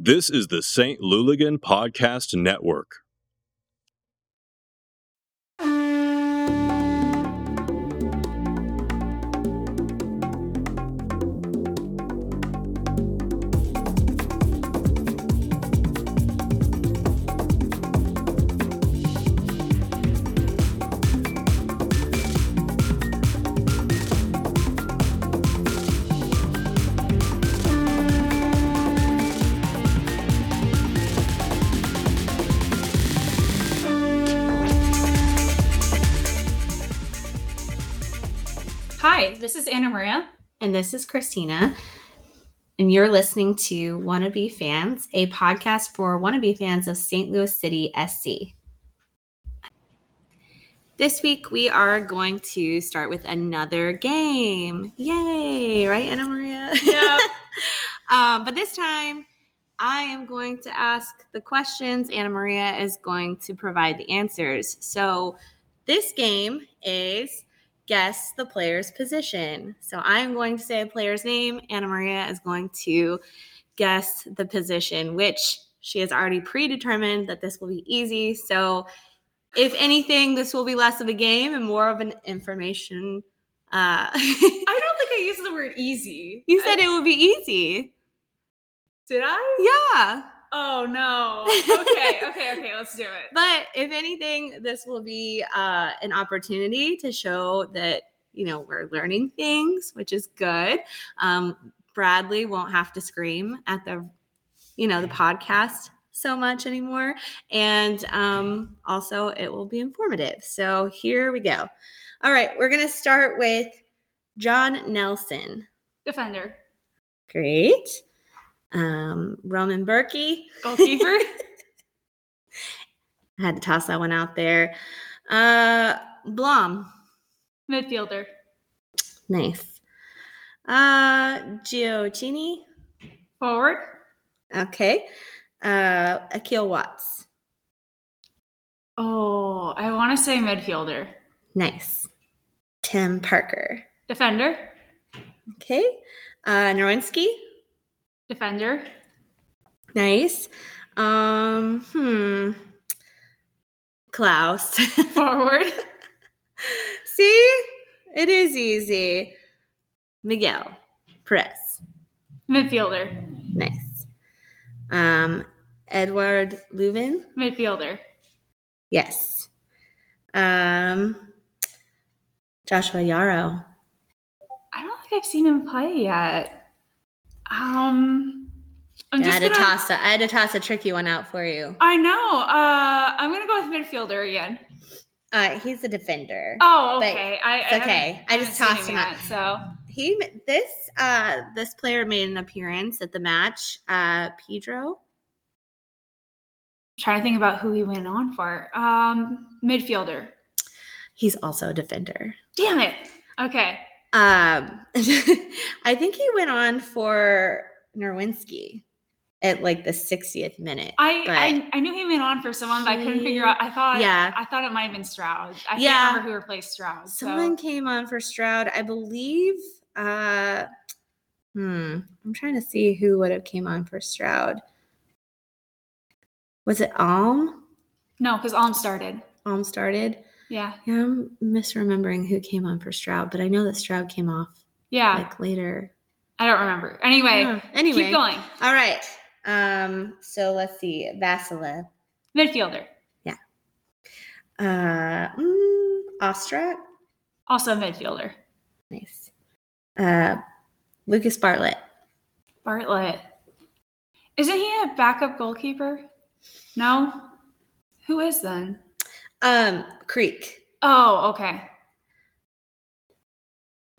This is the St. Louligan Podcast Network. Maria. And this is Christina. And you're listening to Wannabe Fans, a podcast for wannabe fans of St. Louis City SC. This week, we are going to start with another game. Yay, right, Anna Maria? Yeah. um, but this time, I am going to ask the questions. Anna Maria is going to provide the answers. So, this game is guess the player's position. So I am going to say a player's name. Anna Maria is going to guess the position, which she has already predetermined that this will be easy. So if anything, this will be less of a game and more of an information. Uh, I don't think I used the word easy. you said I- it would be easy. Did I? Yeah. Oh no. Okay, okay, okay, let's do it. But if anything, this will be uh, an opportunity to show that, you know, we're learning things, which is good. Um, Bradley won't have to scream at the, you know, the podcast so much anymore. And um, also, it will be informative. So here we go. All right, we're going to start with John Nelson. Defender. Great. Um, Roman Bürki. Goalkeeper. I had to toss that one out there. Uh, Blom. Midfielder. Nice. Uh, Gioacchini. Forward. Okay. Uh, Akil Watts. Oh, I want to say midfielder. Nice. Tim Parker. Defender. Okay. Uh, Nerwinski. Defender. Nice. Um, hmm. Klauss. Forward. See, it is easy. Miguel. Press. Midfielder. Nice. Um, Eduard Löwen. Midfielder. Yes. Um, Joshua Yaro. I don't think I've seen him play yet. Um I'm I had to gonna, toss a, I had to toss a tricky one out for you. I know. Uh I'm gonna go with midfielder again. Uh, he's a defender. Oh, okay. I, I okay. I just tossed him out. yet, So He this uh this player made an appearance at the match. Uh, Pedro. trying to think about who he went on for. Um, midfielder. He's also a defender. Damn it. Okay. Um, I think he went on for Nerwinski at like the 60th minute. I, I I knew he went on for someone, but I couldn't figure out. I thought yeah. I thought it might have been Stroud. I Yeah. can't remember who replaced Stroud. Someone so. came on for Stroud, I believe. Uh, hmm, I'm trying to see who would have came on for Stroud. Was it Alm? No, because Alm started. Alm started. Yeah. Yeah, I'm misremembering who came on for Stroud, but I know that Stroud came off Yeah. like later. I don't remember. Anyway, anyway, keep going. All right. Um. So let's see. Vasila. Midfielder. Yeah. Uh. Mm, Ostrak. Also midfielder. Nice. Uh. Lucas Bartlett. Bartlett. Isn't he a backup goalkeeper? No. Who is then? Um. Creek. Oh, okay.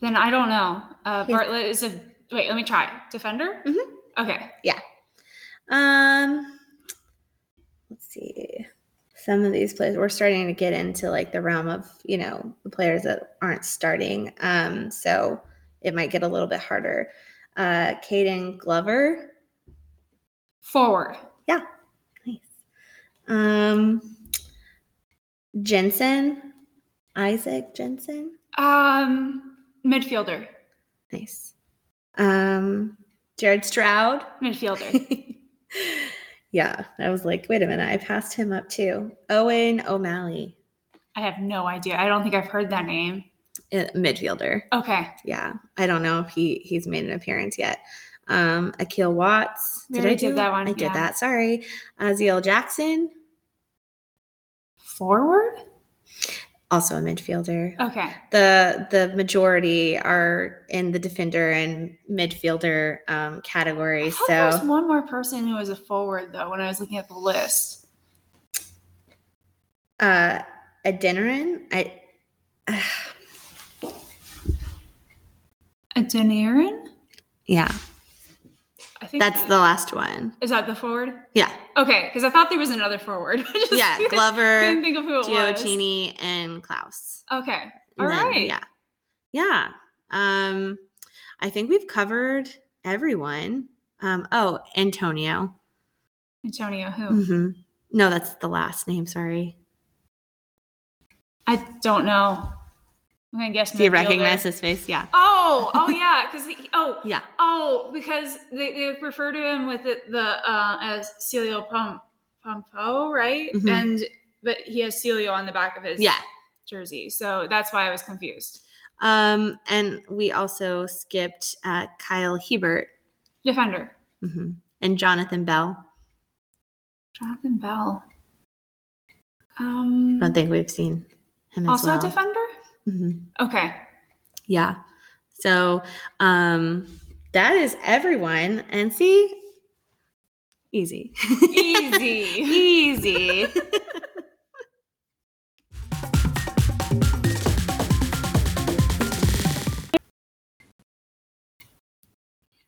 Then I don't know. Uh, Bartlett is a wait. Let me try. Defender. Mhm. Okay. Yeah. Um, let's see. Some of these players we're starting to get into like the realm of you know the players that aren't starting. Um, so it might get a little bit harder. Uh, Caden Glover. Forward. Yeah. Nice. Um, Jensen. Isak Jensen. Um, midfielder. Nice. Um, Jared Stroud. Midfielder. yeah, I was like, wait a minute, I passed him up too. Owen O'Malley, I have no idea. I don't think I've heard that name. uh, midfielder. Okay. Yeah, I don't know if he he's made an appearance yet. Um, Akil Watts. We I did that one, I did yeah. that. Sorry. Aziel Jackson, Forward? also a midfielder. Okay. the the majority are in the defender and midfielder um, category. thought there was So one more person who was a forward though when I was looking at the list. uh, Adeniran, I A Denerin? yeah, I think that's the last one. Is that the forward? Yeah, Okay, because I thought there was another forward. Yeah, Glover, think of who it was. And Klauss. Okay. And All then, right. yeah, yeah. Um, I think we've covered everyone. Um, oh, Antonio. Antonio who? hmm No, that's the last name. Sorry. I don't know. I'm gonna guess. Do you recognize his face? Yeah. Oh, oh yeah, because oh Yeah. oh because they, they refer to him with the, the uh, as Celio Pom Pompo, right? Mhm. And but he has Celio on the back of his Yeah. jersey, so that's why I was confused. Um, and we also skipped uh, Kyle Hiebert Defender, mhm, and Jonathan Bell. Jonathan Bell. Um, I don't think we've seen him as also well. a defender. Mhm. Okay. Yeah. So um, that is everyone. And see, easy, Easy. easy.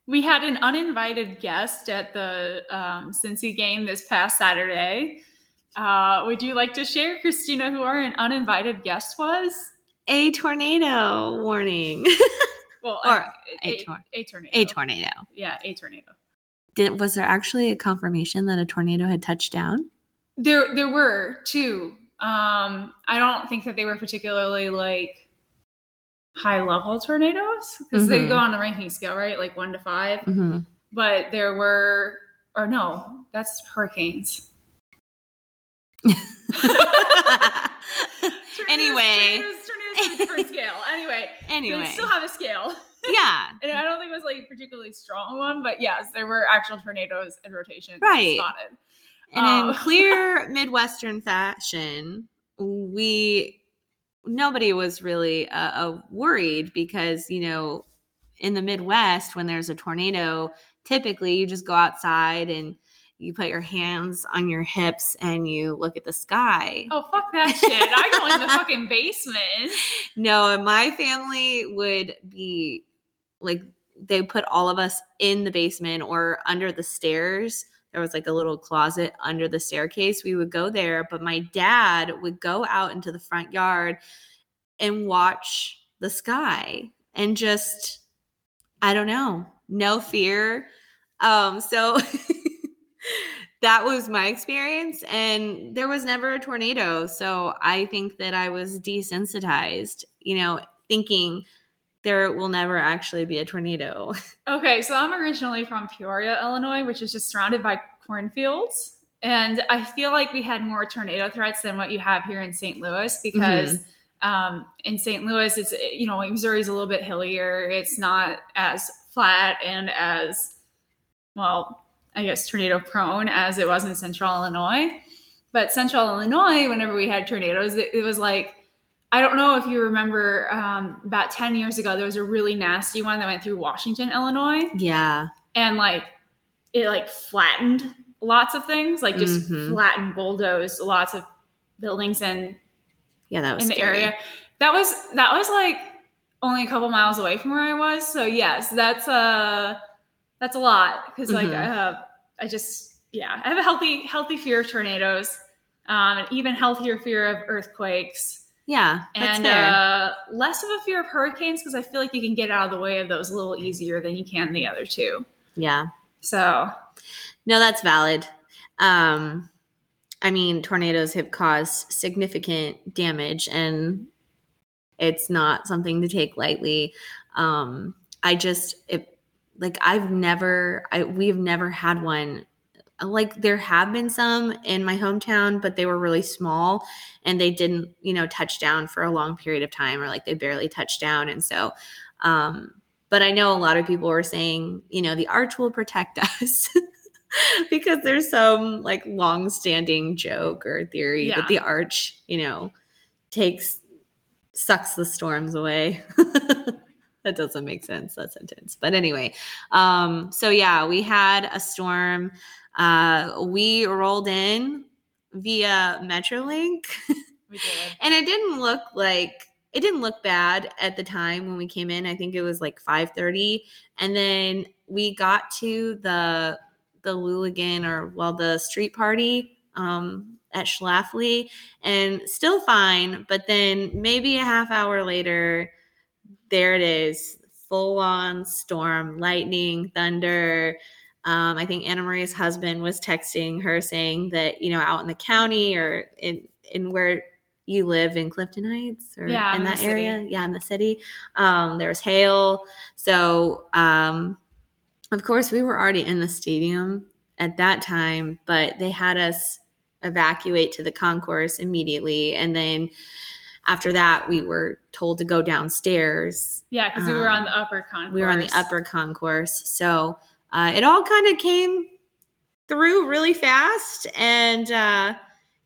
We had an uninvited guest at the um, Cincy game this past Saturday. Uh, would you like to share, Christina, who our uninvited guest was? A tornado warning. Well, Or uh, a tor- a tornado. a tornado. Yeah, a tornado. Did was there actually a confirmation that a tornado had touched down? There, there were two. Um, I don't think that they were particularly like high level tornadoes because they Mhm. go on the ranking scale, right? Like one to five. Mm-hmm. But there were, or no, that's hurricanes. anyway, tornadoes, tornadoes have a different scale. Anyway, anyway, still have a scale, yeah, and I don't think it was like a particularly strong one. But yes, there were actual tornadoes in rotation. Right. Spotted. And in Oh. clear Midwestern fashion, we nobody was really uh, uh, worried because you know in the Midwest when there's a tornado, typically you just go outside and you put your hands on your hips and you look at the sky. Oh fuck that shit! I go in the fucking basement. No, my family would be like they put all of us in the basement or under the stairs. There was like a little closet under the staircase. We would go there, but my dad would go out into the front yard and watch the sky and just I don't know, no fear. Um so that was my experience and there was never a tornado so i think that i was desensitized you know thinking there will never actually be a tornado Okay, so I'm originally from Peoria, Illinois, which is just surrounded by cornfields. And I feel like we had more tornado threats than what you have here in St. Louis because um, in St. Louis, it's, you know, Missouri's a little bit hillier. It's not as flat and as, well, I guess tornado prone as it was in central Illinois. But central Illinois, whenever we had tornadoes, it, it was like, I don't know if you remember um, about 10 years ago, there was a really nasty one that went through Washington, Illinois. yeah And like it like flattened lots of things, like just Mhm. flattened, bulldozed lots of buildings in, yeah that was in the scary. area. That was that was like only a couple miles away from where I was. So yes, that's uh that's a lot. Because like Mhm. uh I just yeah, I have a healthy, healthy fear of tornadoes. Um, an even healthier fear of earthquakes yeah and uh, less of a fear of hurricanes because I feel like you can get out of the way of those a little easier than you can the other two. yeah So no that's valid um i mean tornadoes have caused significant damage and it's not something to take lightly um i just it like i've never i we've never had one like there have been some in my hometown, but they were really small and they didn't, you know, touch down for a long period of time or like they barely touched down. And so, um, but I know a lot of people were saying, you know, the arch will protect us. because there's some like long-standing joke or theory Yeah. that the arch, you know, takes sucks the storms away. that doesn't make sense that sentence. But anyway, um so yeah, we had a storm. Uh we rolled in via Metrolink. And it didn't look like it didn't look bad at the time when we came in. I think it was like 5:30 and then we got to the the Luligan or well the street party um at Schlafly and still fine, but then maybe a half hour later there it is, full on storm, lightning, thunder. Um, I think Anna Marie's husband was texting her saying that, you know, out in the county or in in where you live in Clifton Heights or Yeah, in in that city. area. Yeah, in the city. Um, there was hail. So um of course we were already in the stadium at that time, but they had us evacuate to the concourse immediately. And then after that, we were told to go downstairs. Yeah, because we were on Um, the upper concourse. We were on the upper concourse. So uh, it all kind of came through really fast. And uh,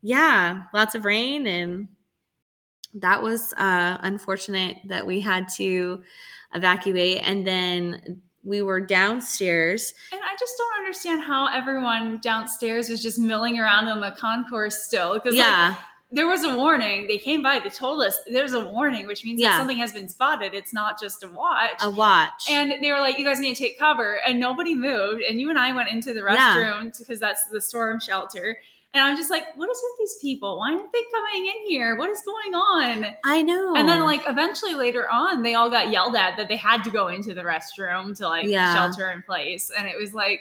yeah, lots of rain. And that was uh, unfortunate that we had to evacuate. And then we were downstairs. And I just don't understand how everyone downstairs was just milling around on the concourse still. Because Yeah. There was a warning. They came by, they told us there's a warning, which means Yeah. something has been spotted. It's not just a watch. a watch. and they were like, you guys need to take cover. And nobody moved. And you and I went into the restroom because that's the storm shelter. And I'm just like, what is with these people? Why aren't they coming in here? What is going on? I know. And then like eventually later on, they all got yelled at that they had to go into the restroom to like Yeah. shelter in place. And it was like,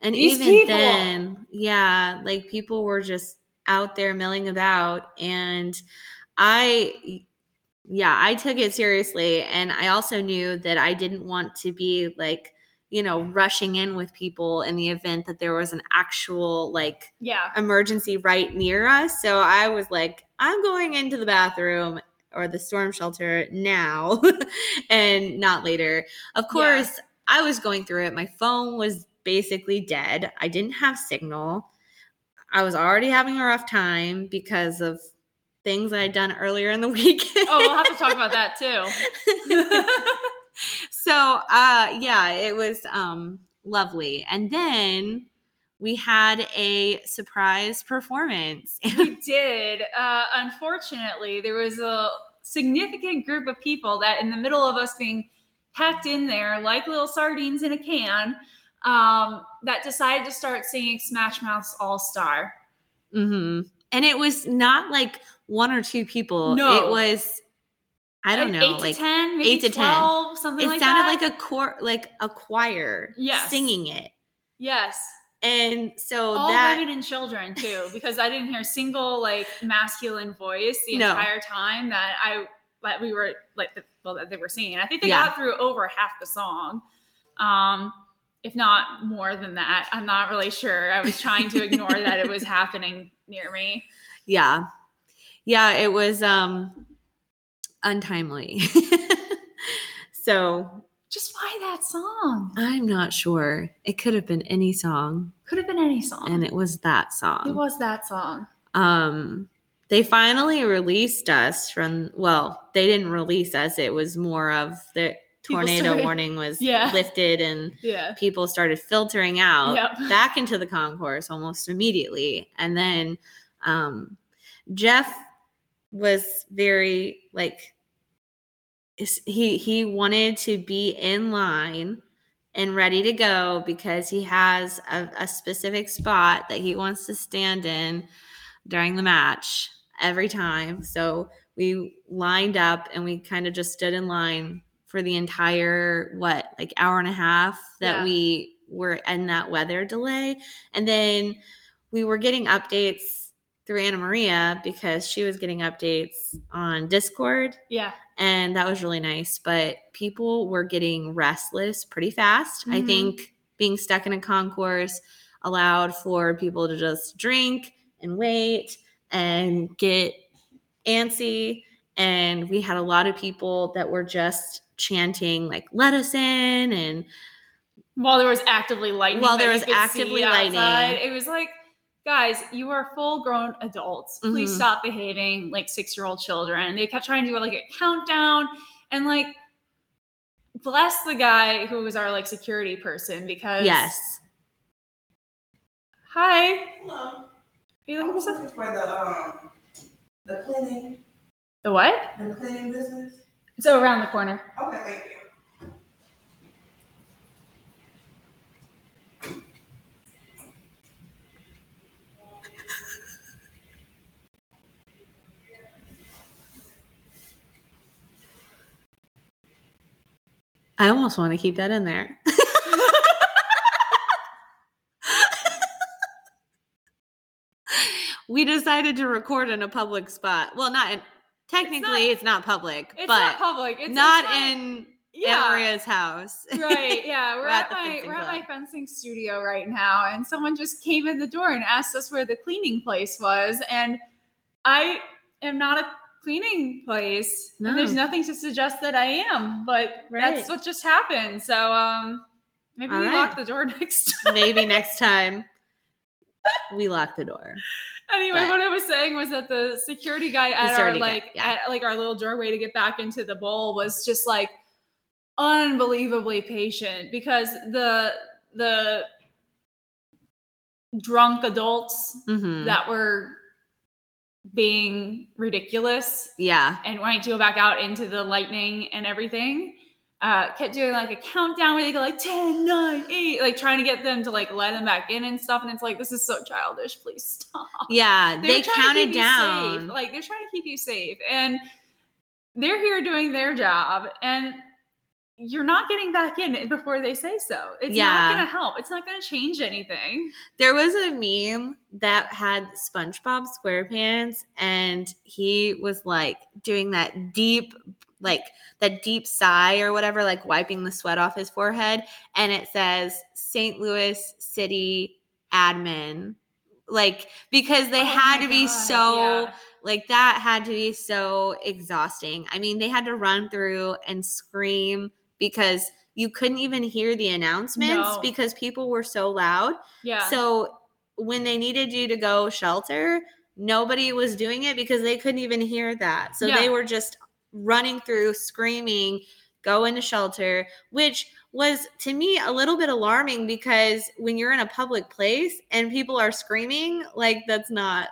and these even people. then, yeah, like people were just out there milling about. And I, yeah, I took it seriously. And I also knew that I didn't want to be like, you know, rushing in with people in the event that there was an actual like yeah, emergency right near us. So I was like, I'm going into the bathroom or the storm shelter now and not later. Of Yeah. course, I was going through it. My phone was basically dead. I didn't have signal. I was already having a rough time because of things I'd done earlier in the week. Oh, we'll have to talk about that too. so uh yeah it was um lovely and then we had a surprise performance we did. Uh, unfortunately, there was a significant group of people that, in the middle of us being packed in there like little sardines in a can, um, that decided to start singing Smash Mouth's All Star. hmm and it was not like one or two people No. it was i don't know eight like to ten, maybe eight to 10. twelve, something like that. it like sounded that. like a cor like a choir Yes. singing it yes, and so all that women and children too, because I didn't hear a single like masculine voice the No. entire time that I that we were like the, well that they were singing. I think they Yeah. got through over half the song, um, if not more than that. I'm not really sure. I was trying to ignore that it was happening near me. yeah yeah it was um untimely so Just why that song? i'm not sure it could have been any song Could have been any song. and it was that song it was that song. um they finally released us from well they didn't release us it was more of the People tornado started- warning was Yeah. lifted and Yeah. people started filtering out Yep. back into the concourse almost immediately and then um jeff was very like he he wanted to be in line and ready to go because he has a, a specific spot that he wants to stand in during the match every time so we lined up and we kind of just stood in line for the entire what like hour and a half that Yeah. we were in that weather delay and then we were getting updates through Anna Maria because she was getting updates on Discord Yeah. and that was really nice but people were getting restless pretty fast i Mhm. think being stuck in a concourse allowed for people to just drink and wait and get antsy. And we had a lot of people that were just chanting, like, let us in. And While there was actively lightning. While there was could see actively outside, lightning. It was like, guys, you are full grown adults. Please Mhm. stop behaving like six year old children. They kept trying to do like a countdown and like bless the guy who was our like security person because yes. Hi. Hello. Are you looking for something? for the um the cleaning The what? the cleaning business. It's around the corner. Okay, thank you. I almost want to keep that in there. we decided to record in a public spot. Well, not in, technically, it's not, public, It's but not public. It's not it's in yeah. Anna Maria's house. right yeah we're, We're at, at my fencing we're at my fencing studio right now and someone just came in the door and asked us where the cleaning place was and i am not a cleaning place and there's nothing to suggest that i am but Right. that's what just happened so um maybe All we right. lock the door next time Maybe next time we locked the door. anyway But- what i was saying was that the security guy at our guy, like yeah. at like our little doorway to get back into the bowl was just like unbelievably patient because the the drunk adults Mhm. that were being ridiculous yeah. and wanting to go back out into the lightning and everything uh kept doing like a countdown where they go like 10 9 8 like trying to get them to like let them back in and stuff and it's like this is so childish please stop Yeah. They're They counted keep you safe. down. Like they're trying to keep you safe. And they're here doing their job. And you're not getting back in before they say so. It's Yeah. not gonna help. It's not gonna change anything. There was a meme that had SpongeBob SquarePants, and he was like doing that deep, like that deep sigh or whatever, like wiping the sweat off his forehead. And it says St. Louis City admin. Like, because they Oh had to be God, so yeah. like that had to be so exhausting. I mean, they had to run through and scream because you couldn't even hear the announcements No. because people were so loud. Yeah. So when they needed you to go shelter, nobody was doing it because they couldn't even hear that. So they were just running through screaming, go into shelter, which was to me a little bit alarming because when you're in a public place and people are screaming, like that's not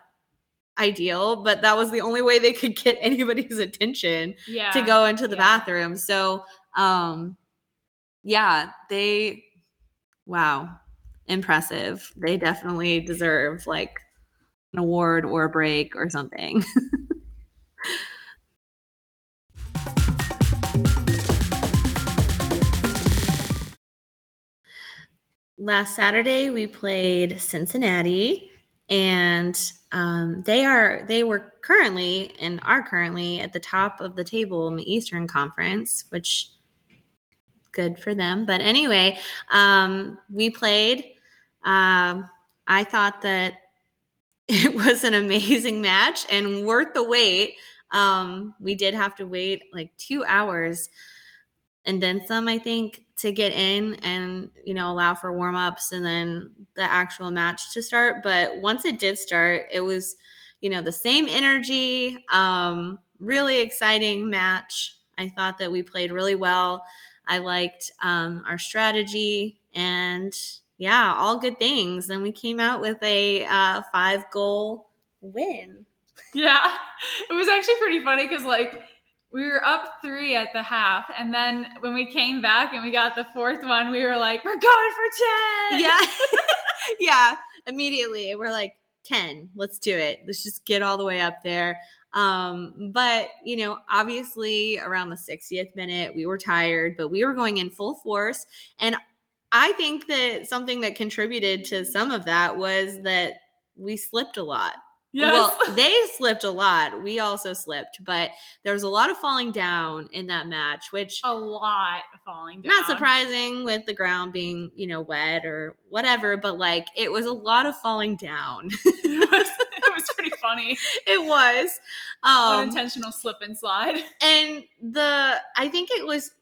ideal, but that was the only way they could get anybody's attention yeah. to go into the Yeah. bathroom. So, um, yeah, they, wow, impressive. They definitely deserve like an award or a break or something. Last Saturday we played Cincinnati and um, they are they were currently and are currently at the top of the table in the Eastern Conference, which good for them. But anyway, um, we played. Um, I thought that it was an amazing match and worth the wait. Um, we did have to wait like two hours and then some, I think, to get in and you know allow for warm ups and then the actual match to start. But once it did start, it was you know the same energy, um, really exciting match. I thought that we played really well. I liked um, our strategy and yeah, all good things. And we came out with a uh, five goal win. Yeah. It was actually pretty funny because like we were up three at the half, and then when we came back and we got the fourth one, we were like, "We're going for 10! Yeah, yeah. Immediately, we're like ten. Let's do it. Let's just get all the way up there. Um, but you know, obviously, around the 60th minute, we were tired, but we were going in full force, and I think that something that contributed to some of that was that we slipped a lot. Yes. Well, they slipped a lot. We also slipped, but there was a lot of falling down in that match, which a lot of falling down. not surprising with the ground being, you know, wet or whatever, but like it was a lot of falling down. it, was, it was pretty funny. it was. Um, Unintentional slip and slide. and the I think it was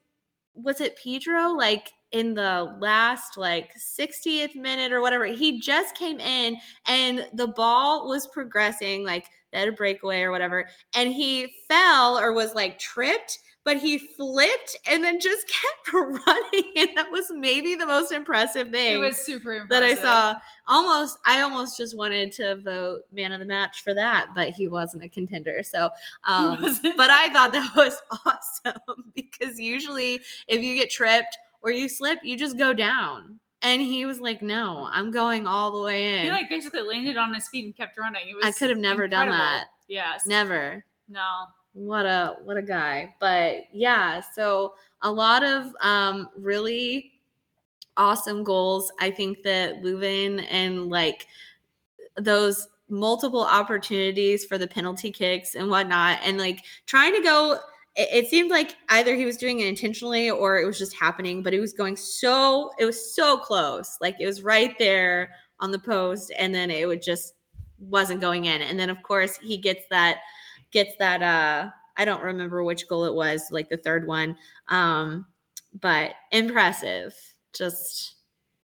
was it Pedro like in the last like 60th minute or whatever he just came in and the ball was progressing like they had a breakaway or whatever and he fell or was like tripped but he flipped and then just kept running and that was maybe the most impressive thing It was super impressive. that. I saw. Almost, I almost just wanted to vote man of the match for that, but he wasn't a contender. So, um, but I thought that was awesome because usually if you get tripped or you slip, you just go down. And he was like, "No, I'm going all the way in." He like basically landed on his feet and kept running. Was I could have never done that. Yes. Never. No. what a what a guy but yeah so a lot of um really awesome goals i think that löwen and like those multiple opportunities for the penalty kicks and whatnot and like trying to go it, it seemed like either he was doing it intentionally or it was just happening but it was going so it was so close like it was right there on the post and then it would just wasn't going in and then of course he gets that gets that uh I don't remember which goal it was, like the third one. Um, but impressive. Just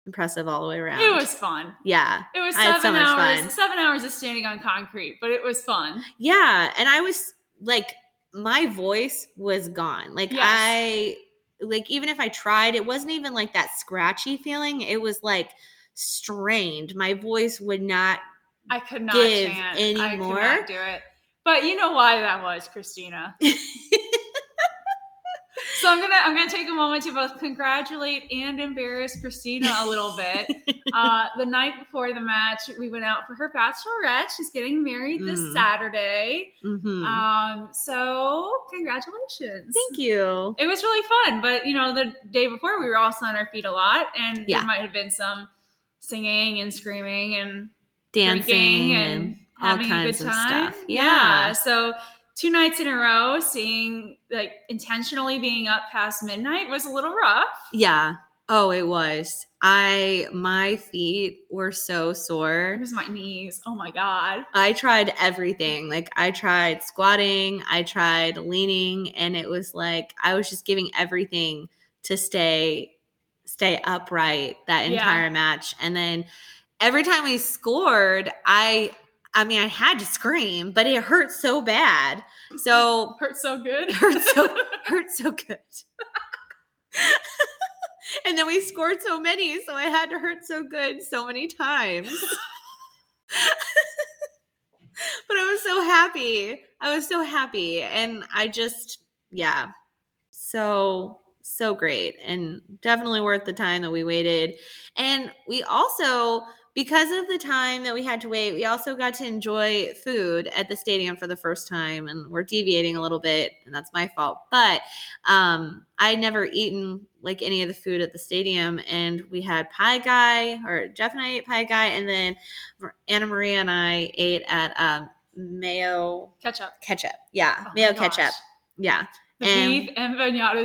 impressive all the way around. It was fun. yeah. It was had so hours. fun. Seven hours of standing on concrete, but it was fun. Yeah. And I was like, my voice was gone. Like Yes. I like even if I tried, it wasn't even like that scratchy feeling. It was like strained. My voice would not I could not Give chant. any I could not do it. But you know why that was, Christina. So I'm gonna I'm gonna take a moment to both congratulate and embarrass Christina a little bit. uh, the night before the match, we went out for her bachelorette. She's getting married this Mm. Saturday. Mhm. Um, so congratulations. Thank you. It was really fun, but you know, the day before we were also on our feet a lot, and Yeah. there might have been some singing and screaming and Dancing and, and all having kinds a good of time. stuff. Yeah. So two nights in a row, seeing like intentionally being up past midnight was a little rough. Yeah. Oh, it was. I my feet were so sore. It was my knees. Oh my god. I tried everything. Like I tried squatting, I tried leaning, and it was like I was just giving everything to stay stay upright that Yeah. entire match. And then every time we scored, I I mean I had to scream, but it hurt so bad. So Hurt so good. hurt so hurt so good. and then we scored so many, so I had to hurt so good so many times. but I was so happy. I was so happy. And I just, yeah, so, so great. And definitely worth the time that we waited. And we also, because of the time that we had to wait, we also got to enjoy food at the stadium for the first time. And we're deviating a little bit, and that's my fault. But um, I'd never eaten like any of the food at the stadium, and we had pie guy, or Jeff and I ate pie guy, and then Anna Maria and I ate at um, Mayo Ketchup. ketchup. Yeah, Oh Mayo ketchup. Yeah, The And- beef and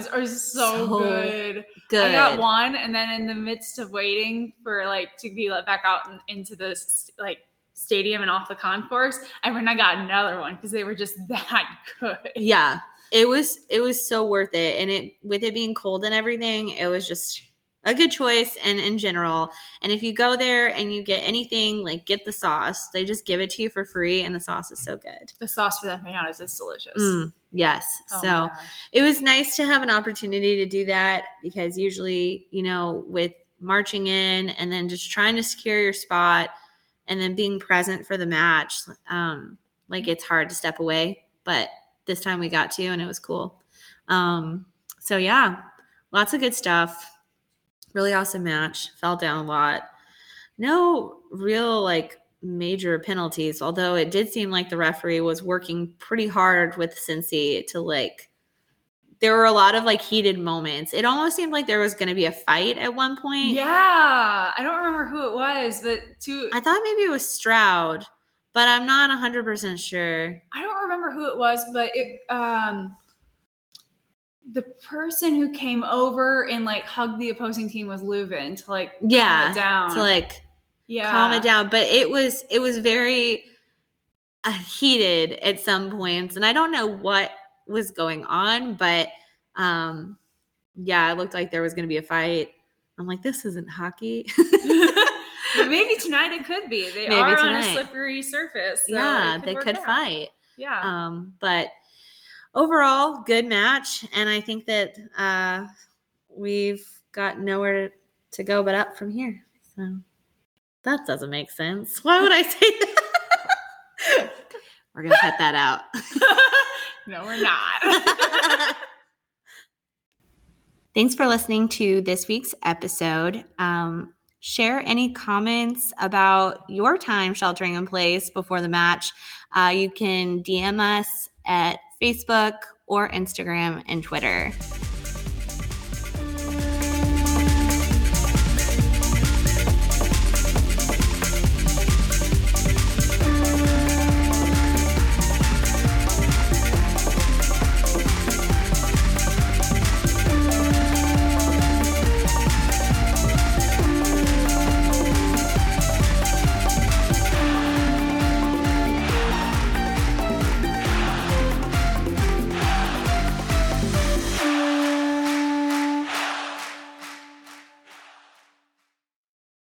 are so, So good. good. I got one, and then in the midst of waiting for like to be let back out and into the like stadium and off the concourse, I went and I got another one because they were just that good. Yeah, it was it was so worth it, and it with it being cold and everything, it was just a good choice. And in general, and if you go there and you get anything, like get the sauce, they just give it to you for free, and the sauce is so good. The sauce for the empanadas is delicious. Mm, yes, Oh so. it was nice to have an opportunity to do that because usually, you know, with marching in and then just trying to secure your spot and then being present for the match, um, like it's hard to step away. But this time we got to, and it was cool. Um, so yeah, lots of good stuff. Really awesome match. Fell down a lot. No real like major penalties, although it did seem like the referee was working pretty hard with Cincy to like there were a lot of like heated moments. It almost seemed like there was going to be a fight at one point. Yeah, I don't remember who it was, but two. I thought maybe it was Stroud, but I'm not 100% sure. I don't remember who it was, but it um the person who came over and like hugged the opposing team was Löwen to like calm Yeah, it down. To like yeah. calm it down, but it was it was very uh, heated at some points and I don't know what was going on, but um yeah, it looked like there was going to be a fight. I'm like this isn't hockey. Maybe tonight it could be. They Maybe are on a slippery surface. so yeah, it they could out. fight. Yeah. Um, but overall, good match, and I think that uh, we've got nowhere to go but up from here. So that doesn't make sense. Why would I say that? We're gonna cut that out. no, we're not. Thanks for listening to this week's episode. Um, share any comments about your time sheltering in place before the match. Uh, you can DM us at Facebook or Instagram and Twitter.